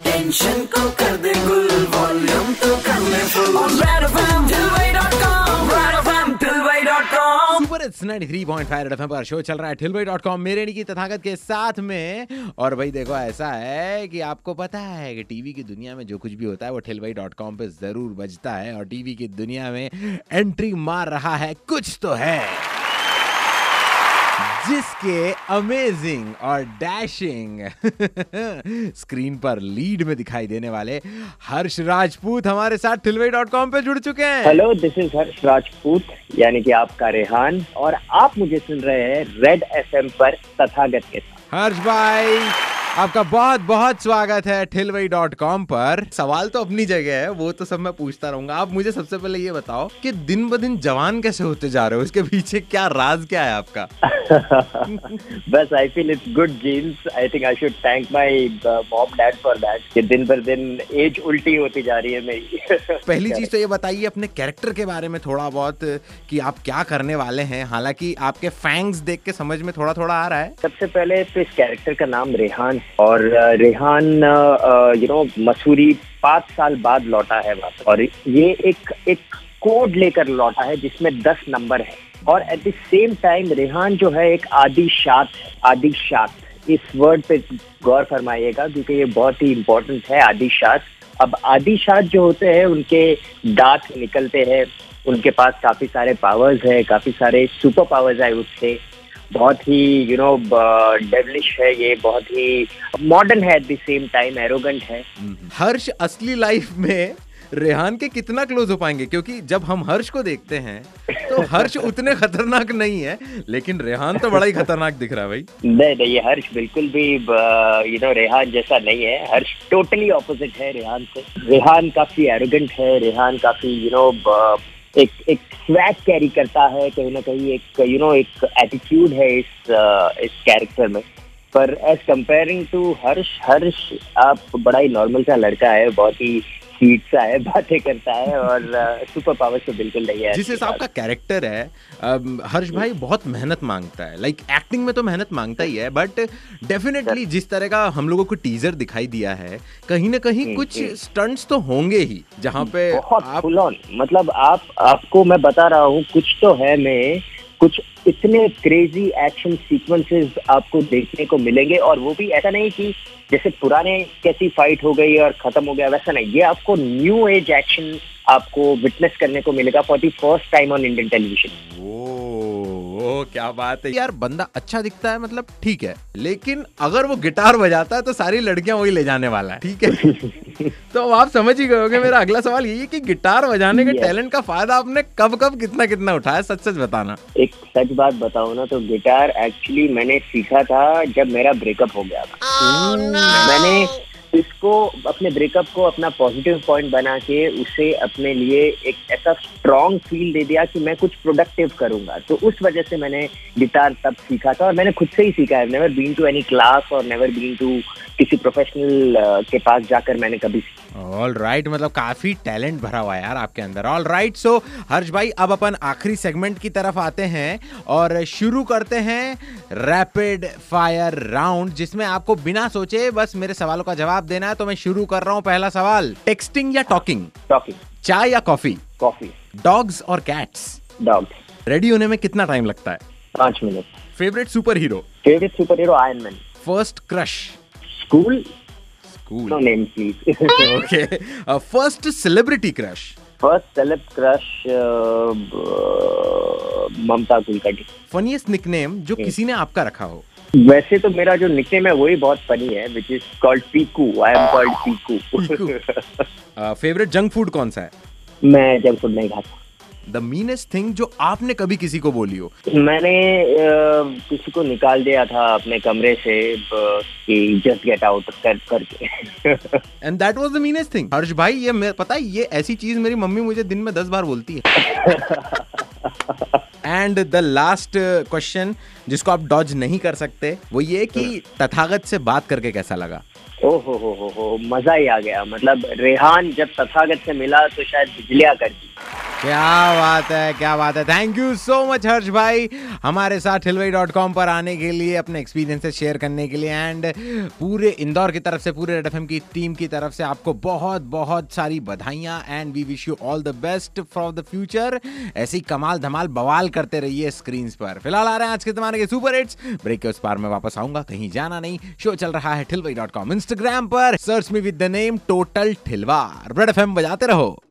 Tension को कर दे गुल वॉल्यूम तो कर ले full red FM com red FM com super it's 93.5 red FM पर शो चल रहा है कॉम मेरे की तथागत के साथ में। और भाई देखो, ऐसा है कि आपको पता है कि टीवी की दुनिया में जो कुछ भी होता है, वो कॉम पे ज़रूर बजता है। और टीवी की दुनिया में एंट्री मार रहा है, कुछ तो है। जिसके अमेजिंग और डैशिंग स्क्रीन पर लीड में दिखाई देने वाले हर्ष राजपूत हमारे साथ ठिलवई डॉट कॉम पे जुड़ चुके हैं। Hello this is Harsh Rajput यानी कि आपका रेहान और आप मुझे सुन रहे हैं रेड एफ़ पर तथागत के साथ। हर्ष भाई आपका बहुत बहुत स्वागत है ठिलवई डॉट कॉम पर। सवाल तो अपनी जगह है वो तो सब मैं पूछता रहूँगा। आप मुझे सबसे पहले ये बताओ कि दिन ब दिन जवान कैसे होते जा रहे हो? इसके पीछे क्या राज क्या है आपका? बस I feel it's good genes I think I should thank my mom dad for that कि दिन पर दिन एज उल्टी होती जा रही है मेरी। पहली चीज़ तो ये बताइए अपने कैरेक्टर के बारे में थोड़ा बहुत कि आप क्या करने वाले हैं। हालाँकि आपके फैंग्स देख के समझ में थोड़ा थोड़ा आ रहा है। सबसे पहले तो इस कैरेक्टर का नाम रेहान और रेहान यू नो मसूरी पाँच साल बाद लौटा है वापस और ये एक एक कोड लेकर लौटा है जिसमें दस नंबर है। और at the same time Rehan जो है एक आदि शात आदि शात। इस वर्ड पे गौर फरमाइएगा क्योंकि ये बहुत ही इम्पोर्टेंट है, आदि शात। अब आदि शात जो होते हैं, उनके दांत निकलते हैं। उनके पास काफ़ी सारे पावर्स है, काफ़ी सारे सुपर पावर्स है उससे बहुत ही यू नो डेवलिश है ये बहुत ही मॉडर्न है at the same time arrogant है। हर्ष असली लाइफ में रेहान के कितना क्लोज हो पाएँगे? क्योंकि जब हम हर्ष को देखते हैं तो हर्ष उतने खतरनाक नहीं है लेकिन रेहान तो बड़ा ही खतरनाक दिख रहा है भाई। नहीं नहीं ये हर्ष बिल्कुल भी यू नो रेहान जैसा नहीं है। हर्ष टोटली ऑपोजिट है रेहान से। रेहान काफ़ी एरोगेंट है रेहान काफ़ी यू नो एक एक स्वैग कैरी करता है कहीं ना कहीं एक यू नो एक एटीट्यूड है इस uh, इस कैरेक्टर में। पर as comparing to Harsh Harsh आप बड़ा ही नॉर्मल सा लड़का है बहुत ही स्वीट सा है बातें करता है और सुपर पावर तो बिल्कुल नहीं है जिस हिसाब का कैरेक्टर है हर्ष भाई बहुत मेहनत माँगता है। लाइक एक्टिंग में तो मेहनत माँगता ही है बट डेफिनेटली जिस तरह का हम लोगों को टीजर दिखाई दिया है कहीं ना कहीं कुछ स्टंट्स तो होंगे ही जहाँ पे बहुत आप मतलब आप आपको मैं बता रहा हूँ कुछ तो है में कुछ इतने क्रेजी एक्शन सीक्वेंसेस आपको देखने को मिलेंगे और वो भी ऐसा नहीं कि जैसे पुराने कैसी फाइट हो गई और खत्म हो गया, वैसा नहीं। ये आपको न्यू एज एक्शन आपको विटनेस करने को मिलेगा for the first time on Indian television क्या बात है। यार बंदा अच्छा दिखता है मतलब ठीक है। लेकिन अगर वो गिटार बजाता है तो सारी लड़कियाँ वही ले जाने वाला है। ठीक है? तो अब आप समझ ही गए होंगे मेरा अगला सवाल यही है कि गिटार बजाने के टैलेंट का फ़ायदा आपने कब कब कितना कितना उठाया सच सच बताना। एक सच बात बताओ ना तो गिटार एक्चुअली मैंने सीखा था जब मेरा ब्रेकअप हो गया था। मैंने इसको अपने ब्रेकअप को अपना पॉजिटिव पॉइंट बना के उसे अपने लिए एक ऐसा स्ट्रॉन्ग फील दे दिया कि मैं कुछ प्रोडक्टिव करूँगा। तो उस वजह से मैंने गिटार तब सीखा था और मैंने खुद से ही सीखा है। Never been to any class और नेवर बीन टू किसी प्रोफेशनल के पास जाकर मैंने कभी ऑल राइट right, मतलब काफ़ी टैलेंट भरा हुआ यार आपके अंदर। ऑल राइट सो हर्ष भाई अब अपन आखिरी सेगमेंट की तरफ़ आते हैं और शुरू करते हैं रैपिड फायर राउंड जिसमें आपको बिना सोचे बस मेरे सवालों का जवाब देना है। तो मैं शुरू कर रहा हूँ। पहला सवाल टेक्सटिंग या टॉकिंग टॉकिंग चाय या कॉफ़ी कॉफ़ी डॉग्स और कैट्स डॉग रेडी होने में कितना टाइम लगता है? पाँच minute. Favourite super hero favourite super hero Iron Man first crush school school no name please okay first celebrity crush first celeb crush Mamta Kulkarni. Funniest nickname जो किसी ने आपका रखा हो। वैसे तो मेरा जो निकनेम है वही बहुत फनी है which is called Piku I am called Piku favourite junk food कौन सा है? मैं जंक फ़ूड नहीं खाता। द मीनेस्ट थिंग जो आपने कभी किसी को बोली हो? मैंने किसी को निकाल दिया था अपने कमरे से कि जस्ट गेट आउट कर करके। And that was the meanest thing Harsh भाई ये पता है ये ऐसी चीज़ मेरी मम्मी मुझे दिन में दस बार बोलती है। एंड द लास्ट क्वेश्चन जिसको आप डॉज नहीं कर सकते वो ये कि तथागत से बात करके कैसा लगा? ओ हो हो हो मज़ा ही आ गया। मतलब रेहान जब तथागत से मिला तो शायद बिजलियाँ कर दी। क्या बात है, क्या बात है। Thank you so much Harsh भाई। हमारे साथ हिलवई डॉट कॉम पर आने के लिए, अपने एक्सपीरियंसेस शेयर करने के लिए एंड पूरे इंदौर की तरफ़ से, पूरे रेड एफएम की टीम की तरफ़ से आपको बहुत बहुत सारी बधाइयाँ and we wish you all the best for the future ऐसी कमाल धमाल बवाल करते रहिए स्क्रीन पर। फ़िलहाल आ रहे हैं आज के जमाने के सुपर हिट्स ब्रेक के उस पार में वापस आऊँगा, कहीं जाना नहीं। शो चल रहा है ठिलवई डॉट कॉम इंस्टाग्राम पर। Search me with the name total Thilwar red FM बजाते रहो।